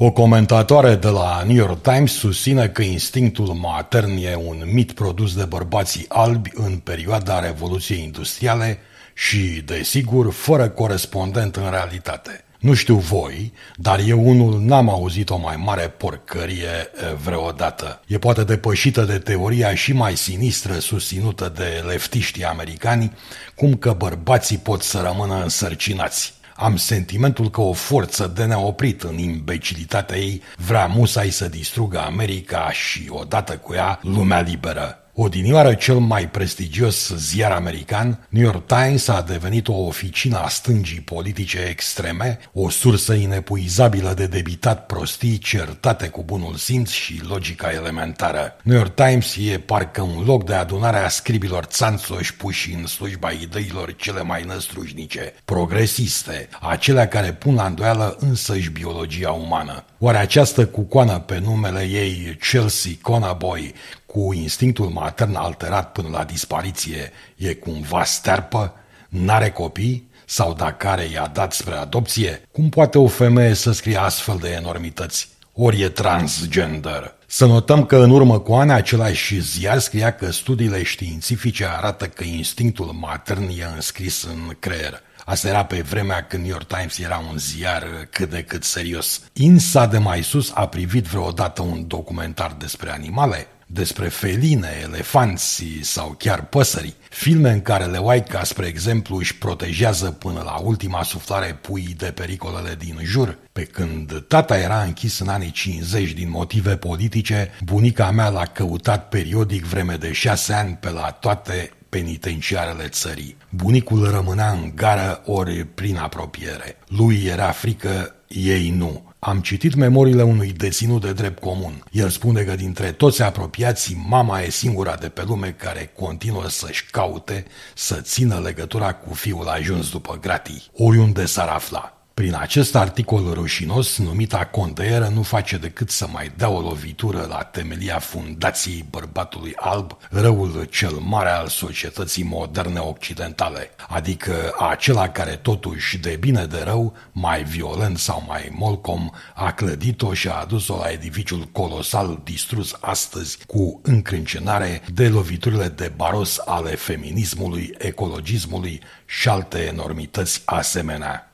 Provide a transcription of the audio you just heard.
O comentatoare de la New York Times susține că instinctul matern e un mit produs de bărbații albi în perioada Revoluției Industriale și, desigur, fără corespondent în realitate. Nu știu voi, dar eu unul n-am auzit o mai mare porcărie vreodată. E poate depășită de teoria și mai sinistră susținută de leftiștii americani, cum că bărbații pot să rămână însărcinați. Am sentimentul că o forță de neoprit în imbecilitatea ei vrea musai să distrugă America și, odată cu ea, lumea liberă. Odinioară cel mai prestigios ziar american, New York Times a devenit o oficină a stângii politice extreme, o sursă inepuizabilă de debitat prostii certate cu bunul simț și logica elementară. New York Times e parcă un loc de adunare a scribilor țanțoși puși în slujba ideilor cele mai năstrușnice, progresiste, acelea care pun la îndoială însăși biologia umană. Oare această cucoană pe numele ei Chelsea Conaboy, cu instinctul matern alterat până la dispariție, e cumva sterpă? N-are copii? Sau dacă are i-a dat spre adopție? Cum poate o femeie să scrie astfel de enormități? Ori e transgender. Să notăm că în urmă cu ani același ziar scria că studiile științifice arată că instinctul matern e înscris în creier. Asta era pe vremea când New York Times era un ziar cât de cât serios. Insa de mai sus a privit vreodată un documentar despre animale? Despre feline, elefanți sau chiar păsări, filme în care Leoaica, spre exemplu, își protejează până la ultima suflare puii de pericolele din jur, pe când tata era închis în anii 50 din motive politice, bunica mea l-a căutat periodic vreme de șase ani pe la toate penitenciarele țării. Bunicul rămânea în gară ori prin apropiere. Lui era frică, ei nu. Am citit memoriile unui deținut de drept comun. El spune că dintre toți apropiații, mama e singura de pe lume care continuă să-și caute, să țină legătura cu fiul ajuns după gratii, oriunde s-ar afla. Prin acest articol rușinos, numita conteieră nu face decât să mai dea o lovitură la temelia fundației bărbatului alb, răul cel mare al societății moderne occidentale, adică acela care totuși de bine de rău, mai violent sau mai molcom, a clădit-o și a adus-o la edificiul colosal distrus astăzi cu încrâncenare de loviturile de baros ale feminismului, ecologismului și alte enormități asemenea.